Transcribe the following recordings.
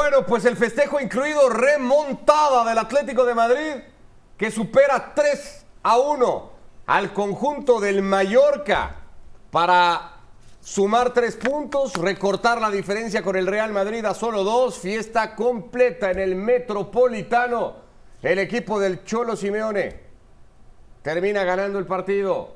Bueno, pues el festejo incluido remontada del Atlético de Madrid que supera 3 a 1 al conjunto del Mallorca para sumar tres puntos, recortar la diferencia con el Real Madrid a solo dos, fiesta completa en el Metropolitano. El equipo del Cholo Simeone termina ganando el partido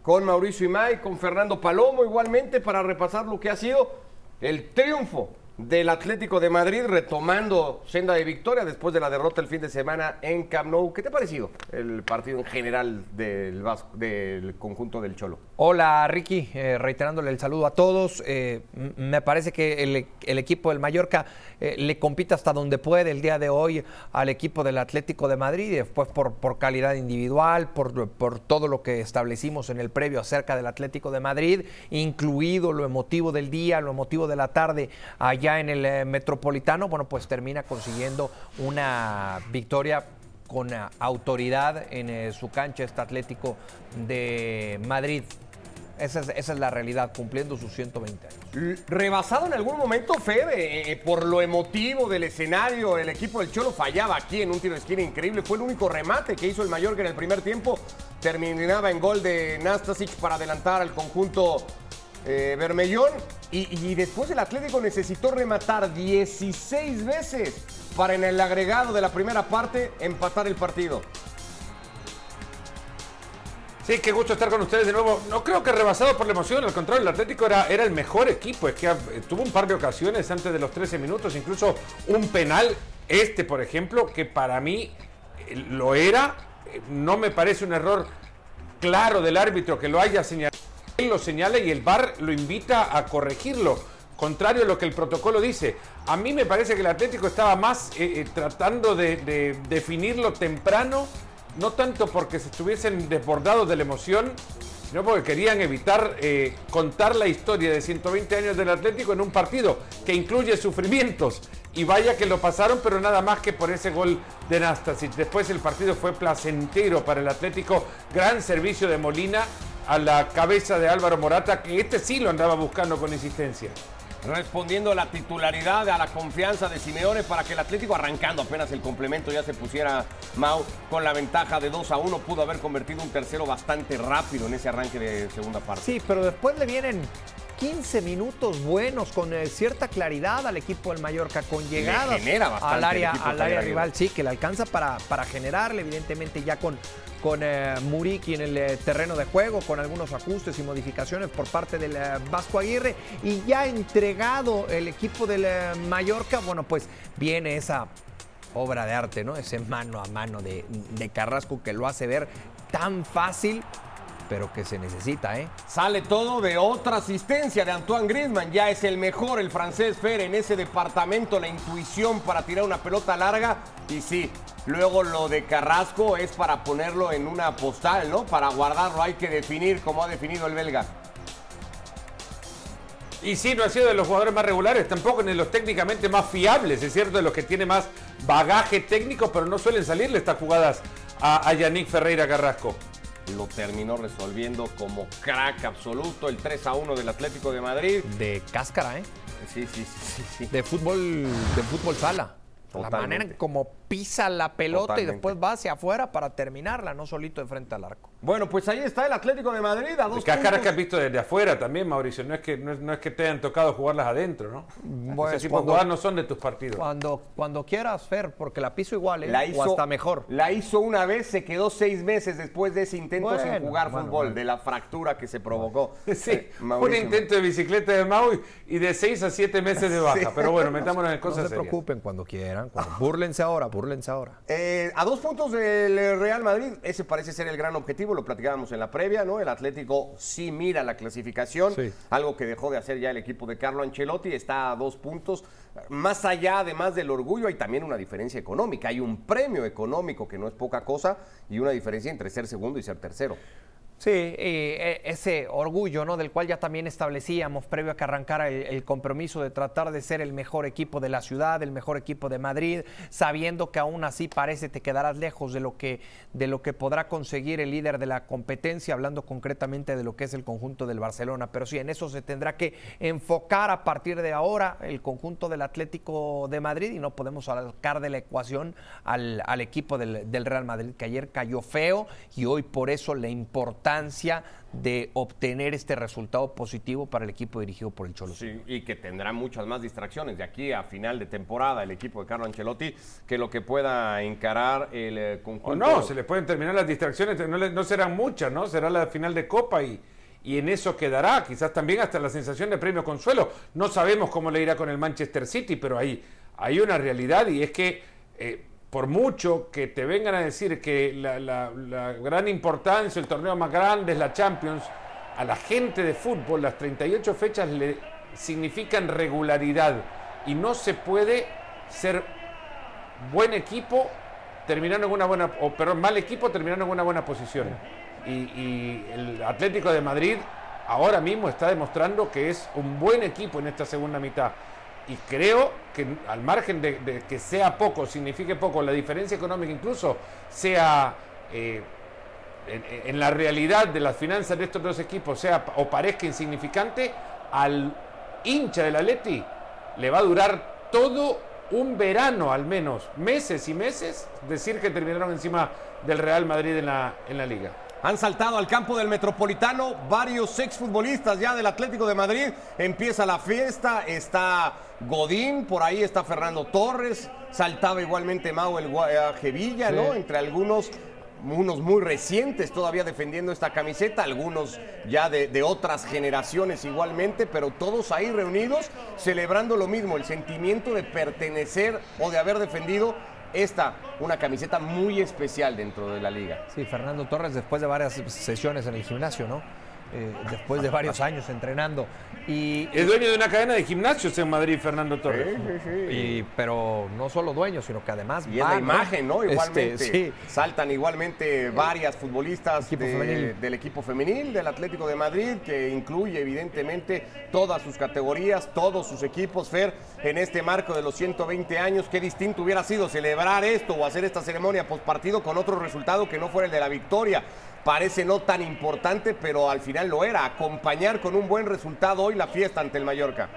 con Mauricio Imay, con Fernando Palomo igualmente para repasar lo que ha sido el triunfo del Atlético de Madrid retomando senda de victoria después de la derrota el fin de semana en Camp Nou. ¿Qué te ha parecido el partido en general del, del conjunto del Cholo? Hola Ricky, eh, reiterándole el saludo a todos. Eh, me parece que el, equipo del Mallorca eh, le compite hasta donde puede el día de hoy al equipo del Atlético de Madrid después por, calidad individual, por, todo lo que establecimos en el previo acerca del Atlético de Madrid, incluido lo emotivo del día, lo emotivo de la tarde allá en el Metropolitano, bueno, pues termina consiguiendo una victoria con autoridad en su cancha este Atlético de Madrid. Esa es, la realidad, cumpliendo sus 120 años. Rebasado en algún momento, Fede, por lo emotivo del escenario, el equipo del Cholo fallaba aquí en un tiro de esquina increíble. Fue el único remate que hizo el Mallorca en el primer tiempo. Terminaba en gol de Nastasic para adelantar al conjunto eh, Bermellón. Y, después el Atlético necesitó rematar 16 veces para en el agregado de la primera parte empatar el partido. Sí, qué gusto estar con ustedes de nuevo. No creo que rebasado por la emoción, al contrario, el Atlético era, era el mejor equipo. Es que eh, tuvo un par de ocasiones antes de los 13 minutos, incluso un penal, este por ejemplo, que para mí eh, lo era. No me parece un error claro del árbitro que lo haya señalado él lo señala y el VAR lo invita a corregirlo, contrario a lo que el protocolo dice. A mí me parece que el Atlético estaba más eh, eh, tratando de, definirlo temprano, no tanto porque se estuviesen desbordados de la emoción, sino porque querían evitar eh, contar la historia de 120 años del Atlético en un partido que incluye sufrimientos. Y vaya que lo pasaron, pero nada más que por ese gol de Nastasic. Después el partido fue placentero para el Atlético. Gran servicio de Molina a la cabeza de Álvaro Morata, que este sí lo andaba buscando con insistencia. Respondiendo a la titularidad, a la confianza de Simeone para que el Atlético arrancando apenas el complemento ya se pusiera Mau con la ventaja de 2 a 1, pudo haber convertido un tercero bastante rápido en ese arranque de segunda parte. Sí, pero después le vienen 15 minutos buenos con eh, cierta claridad al equipo del Mallorca, con llegada al área, al área rival, sí, que le alcanza para, para generarle, evidentemente ya con, con eh, Muriki en el eh, terreno de juego, con algunos ajustes y modificaciones por parte del Vasco Aguirre, y ya entregado el equipo del Mallorca, bueno, pues viene esa obra de arte, ¿no? Ese mano a mano de, de Carrasco que lo hace ver tan fácil pero que se necesita, ¿eh? Sale todo de otra asistencia de Antoine Griezmann. Ya es el mejor, el francés Fer, en ese departamento, la intuición para tirar una pelota larga. Y sí, luego lo de Carrasco es para ponerlo en una postal, ¿no? Para guardarlo hay que definir como ha definido el belga. Y sí, no ha sido de los jugadores más regulares, tampoco ni de los técnicamente más fiables, es cierto, de los que tiene más bagaje técnico, pero no suelen salirle estas jugadas a, a Yannick Ferreira Carrasco lo terminó resolviendo como crack absoluto el 3 a 1 del Atlético de Madrid. De cáscara, ¿eh? Sí, sí, sí, sí. De fútbol, de fútbol sala. La manera como pisa la pelota y después va hacia afuera para terminarla, no solito de frente al arco. Bueno, pues ahí está el Atlético de Madrid a dos caras que has visto desde afuera también, Mauricio. No es que, no es, que te hayan tocado jugarlas adentro, ¿no? Bueno, Ese no son de tus partidos. Cuando, cuando quieras, Fer, porque la piso igual, ¿eh? La hizo, o hasta mejor. La hizo una vez, se quedó seis meses después de ese intento sin jugar fútbol, de la fractura que se provocó. Sí, eh, un intento de bicicleta de Mau y de seis a siete meses de baja. Pero bueno, metámonos en cosas No se preocupen cuando quieran. Búrlense ahora, búrlense ahora. Eh, a dos puntos del Real Madrid, ese parece ser el gran objetivo, lo platicábamos en la previa, ¿no? El Atlético sí mira la clasificación, algo que dejó de hacer ya el equipo de Carlo Ancelotti, está a dos puntos. Más allá, además del orgullo, hay también una diferencia económica, hay un premio económico que no es poca cosa y una diferencia entre ser segundo y ser tercero. Sí, eh, ese orgullo, ¿no? Del cual ya también establecíamos previo a que arrancara el, compromiso de tratar de ser el mejor equipo de la ciudad, el mejor equipo de Madrid, sabiendo que aún así parece te quedarás lejos de lo que de lo que podrá conseguir el líder de la competencia, hablando concretamente de lo que es el conjunto del Barcelona. Pero sí, en eso se tendrá que enfocar a partir de ahora el conjunto del Atlético de Madrid y no podemos sacar de la ecuación al, equipo del, del Real Madrid, que ayer cayó feo y hoy por eso le importa de obtener este resultado positivo para el equipo dirigido por el Cholo. Sí, y que tendrá muchas más distracciones de aquí a final de temporada el equipo de Carlo Ancelotti que lo que pueda encarar el eh, conjunto. O no, se le pueden terminar las distracciones, no, no serán muchas, ¿no? Será la final de Copa y, y en eso quedará, quizás también hasta la sensación de premio consuelo. No sabemos cómo le irá con el Manchester City, pero hay, hay una realidad y es que eh, por mucho que te vengan a decir que la, gran importancia, el torneo más grande es la Champions, a la gente de fútbol las 38 fechas le significan regularidad y no se puede ser buen equipo terminando en una buena, o mal equipo terminando en una buena posición. Y, el Atlético de Madrid ahora mismo está demostrando que es un buen equipo en esta segunda mitad y creo que al margen de, que sea poco, signifique poco, la diferencia económica incluso sea eh, en, la realidad de las finanzas de estos dos equipos sea o parezca insignificante, al hincha del Atleti le va a durar todo un verano al menos, meses y meses, decir que terminaron encima del Real Madrid en la, en la liga. Han saltado al campo del Metropolitano varios exfutbolistas ya del Atlético de Madrid. Empieza la fiesta, está Godín, por ahí está Fernando Torres, saltaba igualmente Mau el Guajevilla, ¿no? Entre algunos unos muy recientes todavía defendiendo esta camiseta, algunos ya de, de, otras generaciones igualmente, pero todos ahí reunidos celebrando lo mismo, el sentimiento de pertenecer o de haber defendido esta, una camiseta muy especial dentro de la liga. Sí, Fernando Torres después de varias sesiones en el gimnasio, ¿no? Eh, después de varios años entrenando. Y, es dueño de una cadena de gimnasios en Madrid, Fernando Torres. Y, pero no solo dueño, sino que además. Y la imagen, ¿no? Este, igualmente. Saltan igualmente varias futbolistas del equipo femenil del Atlético de Madrid, que incluye evidentemente todas sus categorías, todos sus equipos. Fer, en este marco de los 120 años, qué distinto hubiera sido celebrar esto o hacer esta ceremonia post partido con otro resultado que no fuera el de la victoria parece no tan importante, pero al final lo era. Acompañar con un buen resultado hoy la fiesta ante el Mallorca.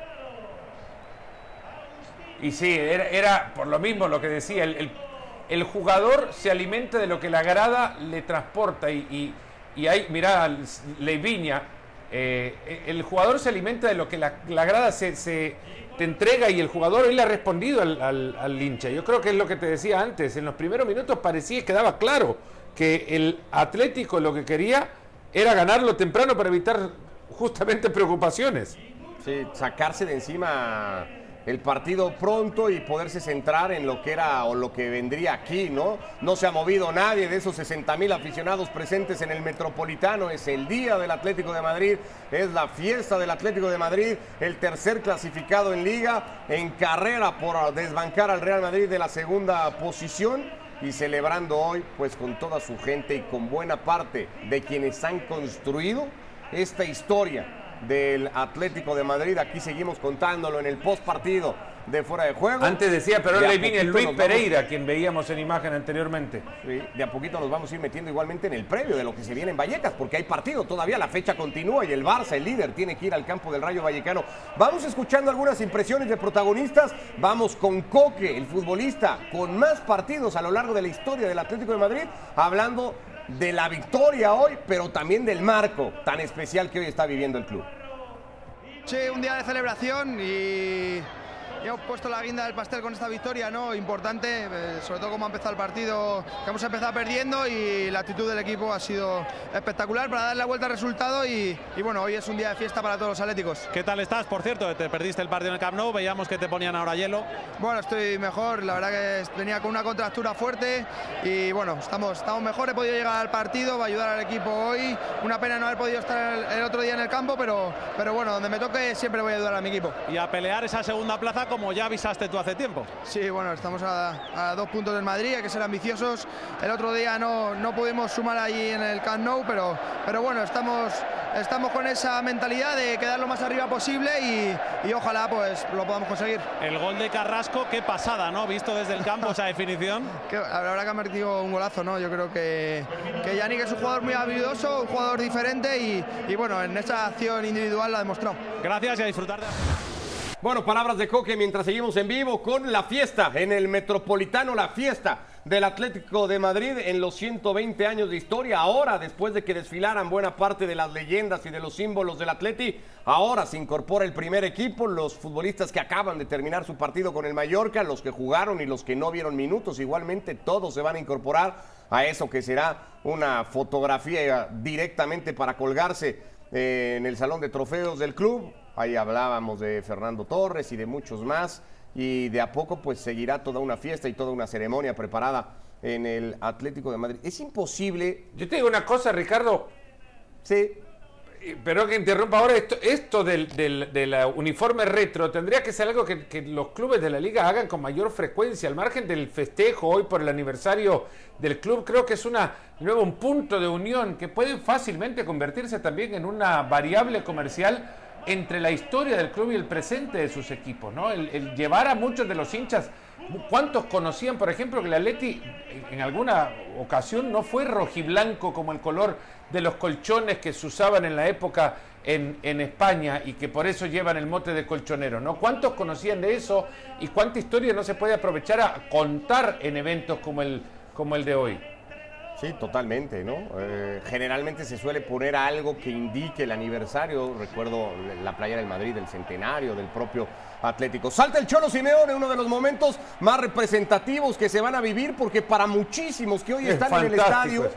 Y sí, era, por lo mismo lo que decía, el, jugador se alimenta de lo que la grada le transporta y, y, hay, mirá, Leiviña, eh, el jugador se alimenta de lo que la, grada se, te entrega y el jugador hoy le ha respondido al, al, hincha. Yo creo que es lo que te decía antes, en los primeros minutos parecía que quedaba claro que el Atlético lo que quería era ganarlo temprano para evitar justamente preocupaciones. Sí, sacarse de encima el partido pronto y poderse centrar en lo que era o lo que vendría aquí, ¿no? No se ha movido nadie de esos 60 mil aficionados presentes en el Metropolitano. Es el día del Atlético de Madrid, es la fiesta del Atlético de Madrid, el tercer clasificado en liga, en carrera por desbancar al Real Madrid de la segunda posición y celebrando hoy pues con toda su gente y con buena parte de quienes han construido esta historia del Atlético de Madrid. Aquí seguimos contándolo en el post partido de fuera de juego. Antes decía, pero le viene Luis Pereira, quien veíamos en imagen anteriormente. Sí, de a poquito nos vamos a ir metiendo igualmente en el previo de lo que se viene en Vallecas, porque hay partido todavía, la fecha continúa y el Barça, el líder, tiene que ir al campo del Rayo Vallecano. Vamos escuchando algunas impresiones de protagonistas. Vamos con Coque, el futbolista con más partidos a lo largo de la historia del Atlético de Madrid, hablando de la victoria hoy, pero también del marco tan especial que hoy está viviendo el club. Sí, un día de celebración y hemos puesto la guinda del pastel con esta victoria, ¿no? Importante, eh, sobre todo como ha empezado el partido, que hemos empezado perdiendo y la actitud del equipo ha sido espectacular para dar la vuelta al resultado y, bueno, hoy es un día de fiesta para todos los atléticos. ¿Qué tal estás? Por cierto, te perdiste el partido en el Camp Nou, veíamos que te ponían ahora hielo. Bueno, estoy mejor, la verdad que venía con una contractura fuerte y bueno, estamos, estamos mejor, he podido llegar al partido, va a ayudar al equipo hoy, una pena no haber podido estar el, otro día en el campo, pero, pero bueno, donde me toque siempre voy a ayudar a mi equipo. Y a pelear esa segunda plaza como como ya avisaste tú hace tiempo. Sí, bueno, estamos a, a, dos puntos del Madrid, hay que ser ambiciosos. El otro día no, no pudimos sumar allí en el Camp Nou, pero, pero bueno, estamos, estamos con esa mentalidad de quedar lo más arriba posible y, y, ojalá pues lo podamos conseguir. El gol de Carrasco, qué pasada, ¿no? Visto desde el campo esa definición. que, la verdad que ha metido un golazo, ¿no? Yo creo que, que Yannick es un jugador muy habilidoso, un jugador diferente y, y bueno, en esa acción individual la ha demostrado. Gracias y a disfrutar de... Bueno, palabras de Coque mientras seguimos en vivo con la fiesta en el Metropolitano, la fiesta del Atlético de Madrid en los 120 años de historia. Ahora, después de que desfilaran buena parte de las leyendas y de los símbolos del Atleti, ahora se incorpora el primer equipo, los futbolistas que acaban de terminar su partido con el Mallorca, los que jugaron y los que no vieron minutos, igualmente todos se van a incorporar a eso que será una fotografía directamente para colgarse eh, en el salón de trofeos del club. Ahí hablábamos de Fernando Torres y de muchos más. Y de a poco pues seguirá toda una fiesta y toda una ceremonia preparada en el Atlético de Madrid. Es imposible. Yo te digo una cosa, Ricardo. Sí. Pero que interrumpa ahora, esto, esto del, del, del, uniforme retro tendría que ser algo que, que, los clubes de la liga hagan con mayor frecuencia, al margen del festejo hoy por el aniversario del club, creo que es una, nuevo un punto de unión que puede fácilmente convertirse también en una variable comercial entre la historia del club y el presente de sus equipos, ¿no? El, llevar a muchos de los hinchas, ¿cuántos conocían, por ejemplo, que el Atleti en alguna ocasión no fue rojiblanco como el color de los colchones que se usaban en la época en, en, España y que por eso llevan el mote de colchonero, ¿no? ¿Cuántos conocían de eso y cuánta historia no se puede aprovechar a contar en eventos como el, como el de hoy? Sí, totalmente, ¿no? Eh, generalmente se suele poner algo que indique el aniversario. Recuerdo la playa del Madrid, el centenario del propio Atlético. Salta el Cholo Simeone, uno de los momentos más representativos que se van a vivir, porque para muchísimos que hoy están en el estadio,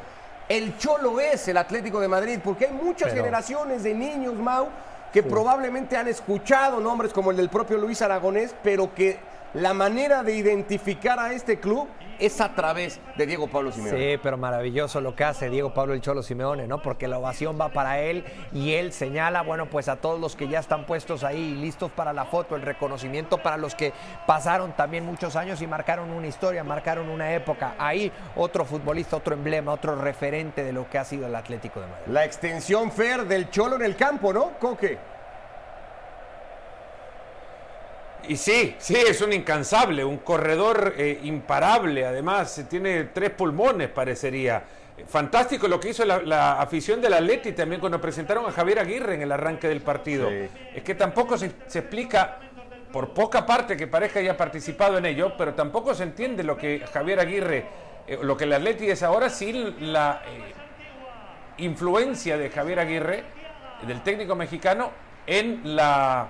el Cholo es el Atlético de Madrid, porque hay muchas Pero... generaciones de niños, Mau, que sí. probablemente han escuchado nombres como el del propio Luis Aragonés, pero que la manera de identificar a este club es a través de Diego Pablo Simeone. Sí, pero maravilloso lo que hace Diego Pablo el Cholo Simeone, ¿no? Porque la ovación va para él y él señala, bueno, pues a todos los que ya están puestos ahí, listos para la foto, el reconocimiento para los que pasaron también muchos años y marcaron una historia, marcaron una época. Ahí otro futbolista, otro emblema, otro referente de lo que ha sido el Atlético de Madrid. La extensión Fer del Cholo en el campo, ¿no? Coque. Y sí, sí, es un incansable, un corredor eh, imparable, además tiene tres pulmones, parecería. Fantástico lo que hizo la, la, afición del Atleti también cuando presentaron a Javier Aguirre en el arranque del partido. Sí. Es que tampoco se, se, explica, por poca parte que parezca haya participado en ello, pero tampoco se entiende lo que Javier Aguirre, eh, lo que el Atleti es ahora sin la eh, influencia de Javier Aguirre, del técnico mexicano, en la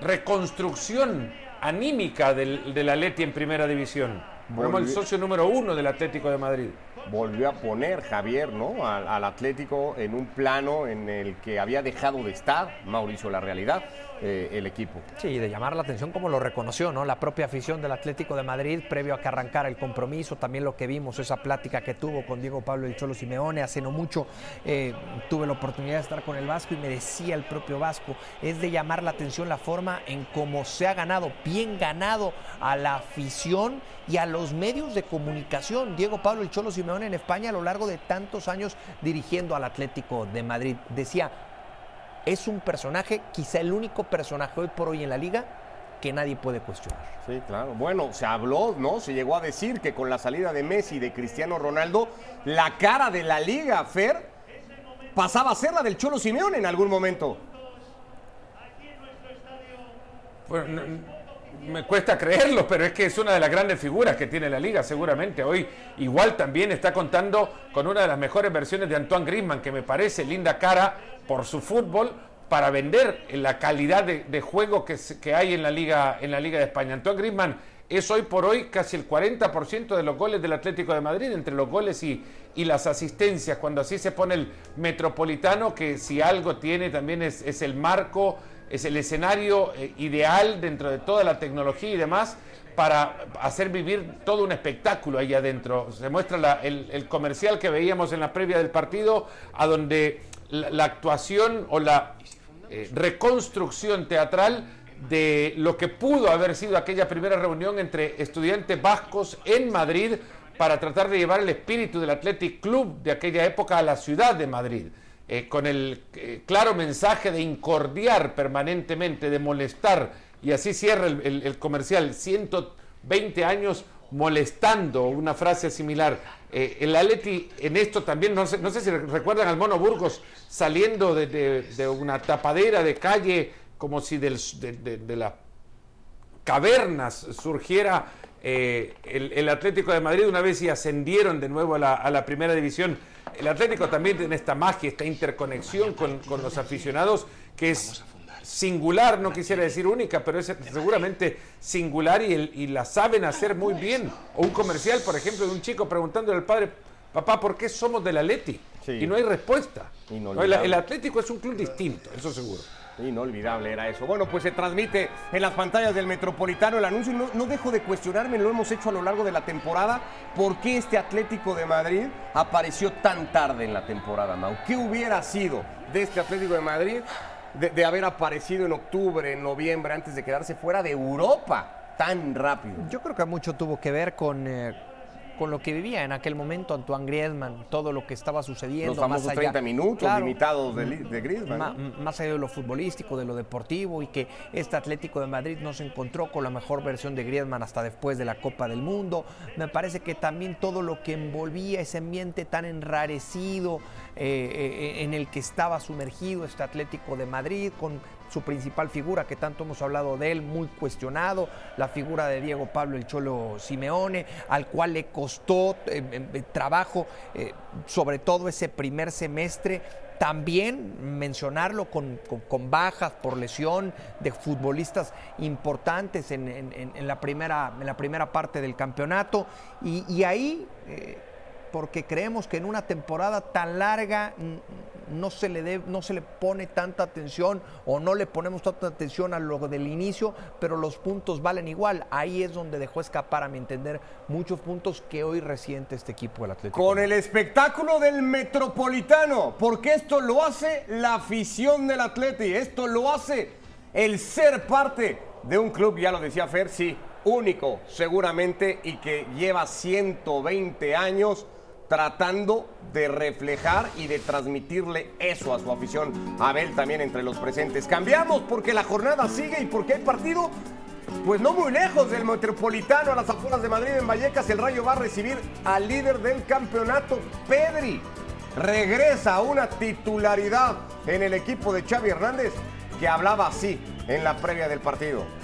reconstrucción anímica del, del Atleti en primera división. Como el socio número uno del Atlético de Madrid. Volvió a poner Javier, ¿no? Al, Atlético en un plano en el que había dejado de estar Mauricio la realidad. Eh, el equipo. Sí, de llamar la atención como lo reconoció, ¿no? La propia afición del Atlético de Madrid, previo a que arrancara el compromiso, también lo que vimos, esa plática que tuvo con Diego Pablo el Cholo Simeone, hace no mucho eh, tuve la oportunidad de estar con el Vasco y me decía el propio Vasco, es de llamar la atención la forma en cómo se ha ganado, bien ganado a la afición y a los medios de comunicación. Diego Pablo el Cholo Simeone en España a lo largo de tantos años dirigiendo al Atlético de Madrid. Decía, es un personaje, quizá el único personaje hoy por hoy en la liga que nadie puede cuestionar. Sí, claro. Bueno, se habló, ¿no? Se llegó a decir que con la salida de Messi y de Cristiano Ronaldo, la cara de la liga, Fer, pasaba a ser la del Cholo Simeone en algún momento. Bueno, no, me cuesta creerlo, pero es que es una de las grandes figuras que tiene la liga, seguramente. Hoy igual también está contando con una de las mejores versiones de Antoine Griezmann, que me parece linda cara por su fútbol para vender la calidad de, juego que, hay en la, liga, en la Liga de España. Antoine Griezmann es hoy por hoy casi el 40% de los goles del Atlético de Madrid, entre los goles y, las asistencias, cuando así se pone el Metropolitano, que si algo tiene también es el marco, es el escenario eh, ideal dentro de toda la tecnología y demás para hacer vivir todo un espectáculo ahí adentro. Se muestra el, comercial que veíamos en la previa del partido, a donde la, la actuación o la eh, reconstrucción teatral de lo que pudo haber sido aquella primera reunión entre estudiantes vascos en Madrid para tratar de llevar el espíritu del Athletic Club de aquella época a la ciudad de Madrid, eh, con el eh, claro mensaje de incordiar permanentemente, de molestar, y así cierra el, comercial, 120 años molestando, una frase similar. Eh, el Atleti en esto también, no sé, no sé si recuerdan al Mono Burgos saliendo de, una tapadera de calle, como si de, las cavernas surgiera el, Atlético de Madrid una vez y ascendieron de nuevo a la, primera división. El Atlético también tiene esta magia, esta interconexión con, con los aficionados que es singular, no quisiera decir única, pero es seguramente singular y, y, la saben hacer muy bien. O un comercial, por ejemplo, de un chico preguntándole al padre, papá, ¿por qué somos del Atleti? Y no hay respuesta. el, Atlético es un club distinto, eso seguro. Inolvidable era eso. Bueno, pues se transmite en las pantallas del Metropolitano el anuncio y no, no, dejo de cuestionarme, lo hemos hecho a lo largo de la temporada, por qué este Atlético de Madrid apareció tan tarde en la temporada, Mau. ¿Qué hubiera sido de este Atlético de Madrid de, haber aparecido en octubre, en noviembre, antes de quedarse fuera de Europa tan rápido. Yo creo que mucho tuvo que ver con, eh, con lo que vivía en aquel momento Antoine Griezmann, todo lo que estaba sucediendo. Los famosos más allá, 30 minutos limitados de, de Griezmann. Más allá de lo futbolístico, de lo deportivo y que este Atlético de Madrid no se encontró con la mejor versión de Griezmann hasta después de la Copa del Mundo. Me parece que también todo lo que envolvía ese ambiente tan enrarecido eh, eh, en el que estaba sumergido este Atlético de Madrid con su principal figura, que tanto hemos hablado de él, muy cuestionado, la figura de Diego Pablo el Cholo Simeone, al cual le costó eh, eh, trabajo, eh, sobre todo ese primer semestre, también mencionarlo con, bajas por lesión de futbolistas importantes en, la, primera, en la primera parte del campeonato. Y, ahí porque creemos que en una temporada tan larga no se le, no se le pone tanta atención o no le ponemos tanta atención a lo del inicio, pero los puntos valen igual. Ahí es donde dejó escapar, a mi entender, muchos puntos que hoy resiente este equipo del Atlético. Con el espectáculo del Metropolitano, porque esto lo hace la afición del Atlético, esto lo hace el ser parte de un club, ya lo decía Fer, sí, único seguramente y que lleva 120 años tratando de reflejar y de transmitirle eso a su afición. Abel también entre los presentes. Cambiamos porque la jornada sigue y porque hay partido, pues no muy lejos del Metropolitano, a las afueras de Madrid, en Vallecas. El Rayo va a recibir al líder del campeonato, Pedri. Regresa a una titularidad en el equipo de Xavi Hernández, que hablaba así en la previa del partido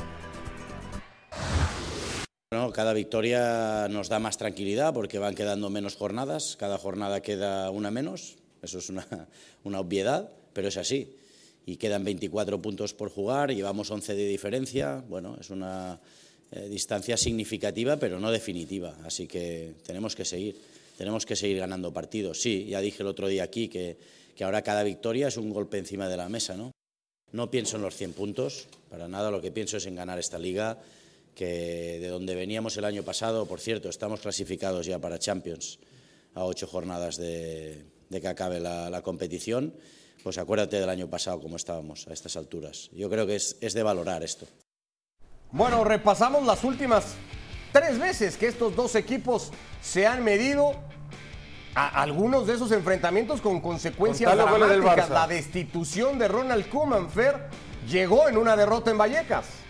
cada victoria nos da más tranquilidad porque van quedando menos jornadas, cada jornada queda una menos, eso es una, obviedad, pero es así. Y quedan 24 puntos por jugar, llevamos 11 de diferencia, bueno, es una eh, distancia significativa pero no definitiva, así que tenemos que seguir, tenemos que seguir ganando partidos. Sí, ya dije el otro día aquí que, que ahora cada victoria es un golpe encima de la mesa, ¿no? No pienso en los 100 puntos, para nada, lo que pienso es en ganar esta liga que de donde veníamos el año pasado, por cierto, estamos clasificados ya para Champions a ocho jornadas de, que acabe la, competición, pues acuérdate del año pasado cómo estábamos a estas alturas. Yo creo que es, de valorar esto. Bueno, repasamos las últimas tres veces que estos dos equipos se han medido a algunos de esos enfrentamientos con consecuencias dramáticas. La destitución de Ronald Koeman, Fer, llegó en una derrota en Vallecas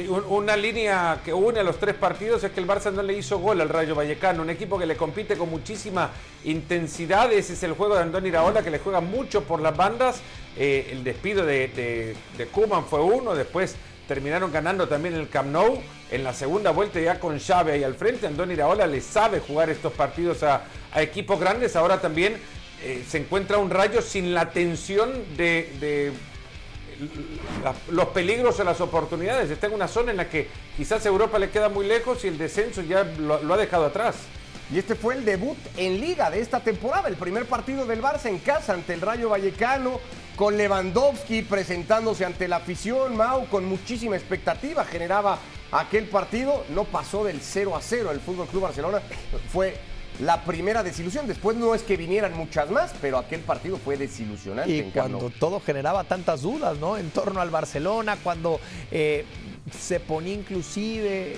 una línea que une a los tres partidos es que el Barça no le hizo gol al Rayo Vallecano, un equipo que le compite con muchísima intensidad. Ese es el juego de Andoni Iraola, que le juega mucho por las bandas. Eh, el despido de, de, Kuman fue uno, después terminaron ganando también el Camp Nou. En la segunda vuelta ya con Xavi ahí al frente, Andoni Iraola le sabe jugar estos partidos a, equipos grandes. Ahora también eh, se encuentra un Rayo sin la tensión de los peligros o las oportunidades. Está en una zona en la que quizás Europa le queda muy lejos y el descenso ya lo, ha dejado atrás. Y este fue el debut en liga de esta temporada, el primer partido del Barça en casa ante el Rayo Vallecano, con Lewandowski presentándose ante la afición, Mau con muchísima expectativa generaba aquel partido, no pasó del 0 a 0 el Fútbol Club Barcelona, fue la primera desilusión. Después no es que vinieran muchas más, pero aquel partido fue desilusionante. Y en Camp Nou. cuando todo generaba tantas dudas, ¿no? En torno al Barcelona, cuando eh, se ponía inclusive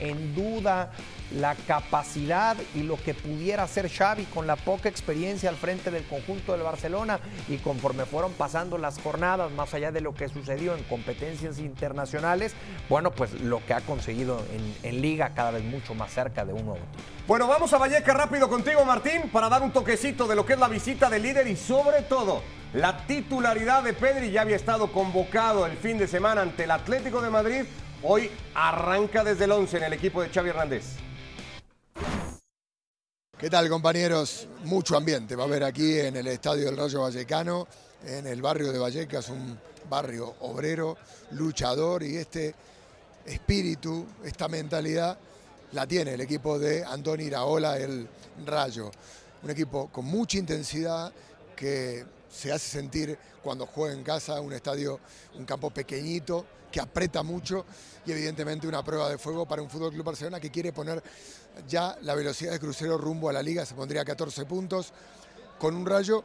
en, en duda la capacidad y lo que pudiera hacer Xavi con la poca experiencia al frente del conjunto del Barcelona y conforme fueron pasando las jornadas, más allá de lo que sucedió en competencias internacionales, bueno, pues lo que ha conseguido en, liga cada vez mucho más cerca de un nuevo título. Bueno, vamos a Valleca rápido contigo, Martín, para dar un toquecito de lo que es la visita del líder y sobre todo la titularidad de Pedri. Ya había estado convocado el fin de semana ante el Atlético de Madrid. Hoy arranca desde el 11 en el equipo de Xavi Hernández. ¿Qué tal compañeros? Mucho ambiente va a haber aquí en el Estadio del Rayo Vallecano, en el barrio de Vallecas, un barrio obrero, luchador y este espíritu, esta mentalidad la tiene el equipo de Andoni Iraola, el Rayo. Un equipo con mucha intensidad que se hace sentir cuando juega en casa, un estadio, un campo pequeñito, que aprieta mucho y evidentemente una prueba de fuego para un Fútbol Club Barcelona que quiere poner ya la velocidad de crucero rumbo a la liga, se pondría a 14 puntos, con un rayo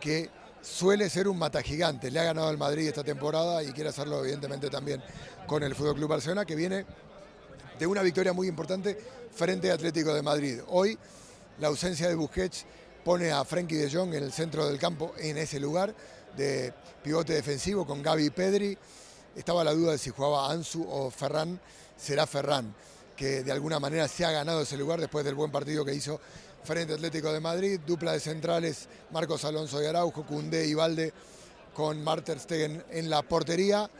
que suele ser un mata gigante. Le ha ganado al Madrid esta temporada y quiere hacerlo evidentemente también con el Fútbol Club Barcelona, que viene de una victoria muy importante frente a Atlético de Madrid. Hoy la ausencia de Busquets pone a Frenkie de Jong en el centro del campo, en ese lugar de pivote defensivo con Gaby Pedri. Estaba la duda de si jugaba Ansu o Ferran, será Ferran, que de alguna manera se ha ganado ese lugar después del buen partido que hizo frente Atlético de Madrid. Dupla de centrales, Marcos Alonso y Araujo, Cundé y Valde con Marter Stegen en la portería.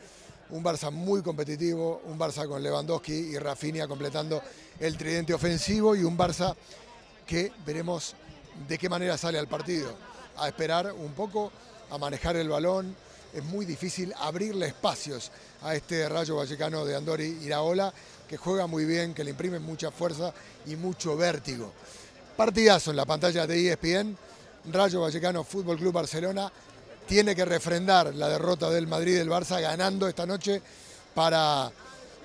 Un Barça muy competitivo, un Barça con Lewandowski y Rafinha completando el tridente ofensivo y un Barça que veremos de qué manera sale al partido. A esperar un poco, a manejar el balón. Es muy difícil abrirle espacios a este Rayo Vallecano de Andori Iraola, que juega muy bien, que le imprime mucha fuerza y mucho vértigo. Partidazo en la pantalla de ESPN. Rayo Vallecano Fútbol Club Barcelona tiene que refrendar la derrota del Madrid del Barça ganando esta noche para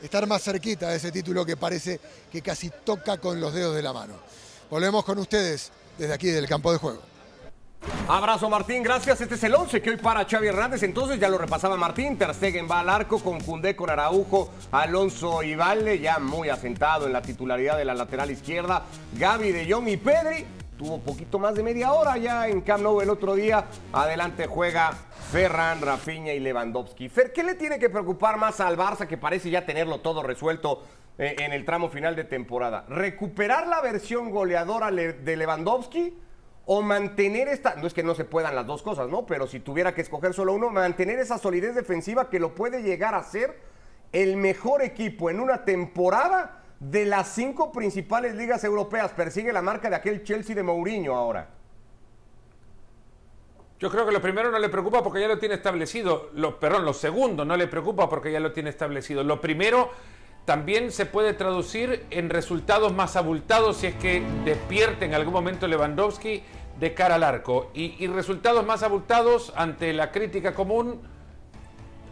estar más cerquita de ese título que parece que casi toca con los dedos de la mano. Volvemos con ustedes desde aquí del campo de juego. Abrazo Martín, gracias. Este es el 11 que hoy para Xavi Hernández. Entonces ya lo repasaba Martín. Ter va al arco con Cundé, con Araujo, Alonso y Valle, ya muy asentado en la titularidad de la lateral izquierda. Gaby de Jong y Pedri. Tuvo poquito más de media hora ya en Camp Nou el otro día. Adelante juega Ferran, Rafinha y Lewandowski. Fer, ¿qué le tiene que preocupar más al Barça que parece ya tenerlo todo resuelto en el tramo final de temporada? ¿Recuperar la versión goleadora le- de Lewandowski? o mantener esta, no es que no se puedan las dos cosas, ¿no? Pero si tuviera que escoger solo uno, mantener esa solidez defensiva que lo puede llegar a ser el mejor equipo en una temporada de las cinco principales ligas europeas. Persigue la marca de aquel Chelsea de Mourinho ahora. Yo creo que lo primero no le preocupa porque ya lo tiene establecido. Lo, perdón, lo segundo no le preocupa porque ya lo tiene establecido. Lo primero también se puede traducir en resultados más abultados si es que despierte en algún momento Lewandowski de cara al arco. Y, resultados más abultados ante la crítica común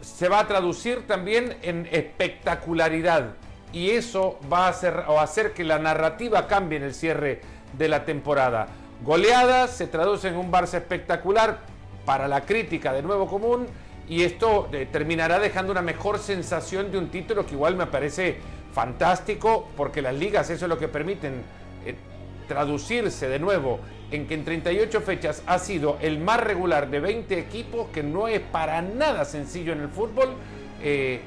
se va a traducir también en espectacularidad. Y eso va a hacer, o hacer que la narrativa cambie en el cierre de la temporada. Goleadas se traduce en un Barça espectacular para la crítica de nuevo común y esto eh, terminará dejando una mejor sensación de un título que igual me parece fantástico porque las ligas eso es lo que permiten eh, traducirse de nuevo en que en 38 fechas ha sido el más regular de 20 equipos que no es para nada sencillo en el fútbol eh,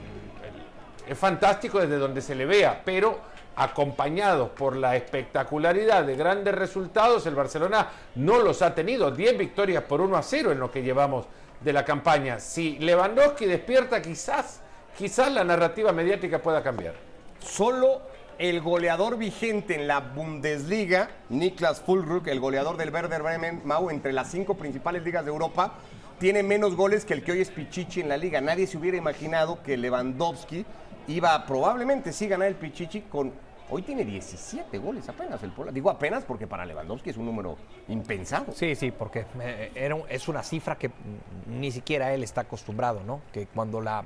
es fantástico desde donde se le vea, pero acompañados por la espectacularidad de grandes resultados, el Barcelona no los ha tenido. 10 victorias por 1 a 0 en lo que llevamos de la campaña. Si Lewandowski despierta, quizás, quizás la narrativa mediática pueda cambiar. Solo el goleador vigente en la Bundesliga, Niklas Fulruk, el goleador del Werder Bremen, Mau, entre las cinco principales ligas de Europa, tiene menos goles que el que hoy es Pichichi en la liga. Nadie se hubiera imaginado que Lewandowski iba probablemente sí ganar el Pichichi con Hoy tiene 17 goles apenas el Puebla. Digo apenas porque para Lewandowski es un número impensado. Sí, sí, porque eh, era es una cifra que ni siquiera él está acostumbrado, ¿no? Que cuando la,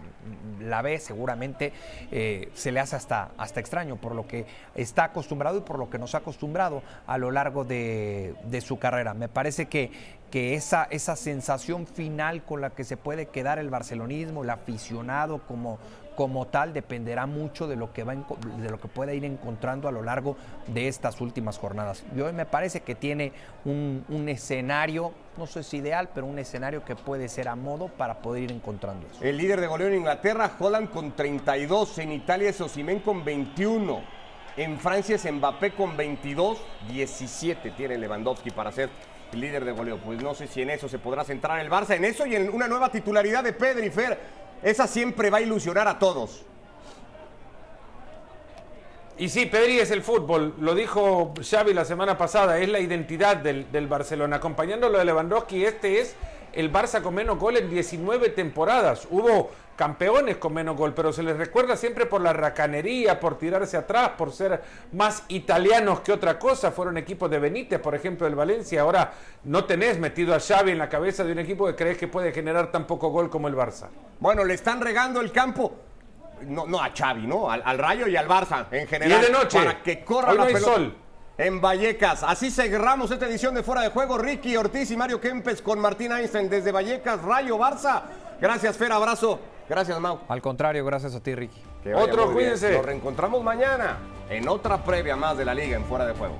la ve seguramente eh, se le hace hasta, hasta extraño por lo que está acostumbrado y por lo que nos ha acostumbrado a lo largo de, de su carrera. Me parece que, que esa, esa sensación final con la que se puede quedar el barcelonismo, el aficionado como, como tal dependerá mucho de lo que va de lo que pueda ir encontrando a lo largo de estas últimas jornadas. Y hoy me parece que tiene un, escenario, no sé si ideal, pero un escenario que puede ser a modo para poder ir encontrando eso. El líder de goleo en Inglaterra, Holland con 32. En Italia es con 21. En Francia es Mbappé con 22. 17 tiene Lewandowski para ser líder de goleo. Pues no sé si en eso se podrá centrar el Barça. En eso y en una nueva titularidad de Pedri Fer. Esa siempre va a ilusionar a todos. Y sí, Pedri es el fútbol, lo dijo Xavi la semana pasada, es la identidad del, del Barcelona. Acompañándolo de Lewandowski, este es el Barça con menos gol en 19 temporadas. Hubo campeones con menos gol, pero se les recuerda siempre por la racanería, por tirarse atrás, por ser más italianos que otra cosa. Fueron equipos de Benítez, por ejemplo, del Valencia. Ahora no tenés metido a Xavi en la cabeza de un equipo que crees que puede generar tan poco gol como el Barça. Bueno, le están regando el campo. No, no a Xavi, ¿no? Al, al Rayo y al Barça en general. Y de noche. Para que corra Hoy la no hay pelota. sol. En Vallecas. Así cerramos esta edición de Fuera de Juego. Ricky Ortiz y Mario Kempes con Martín Einstein desde Vallecas, Rayo, Barça. Gracias, Fer. Abrazo. Gracias, Mau. Al contrario, gracias a ti, Ricky. Otro, cuídense. Nos reencontramos mañana en otra previa más de la Liga en Fuera de Juego.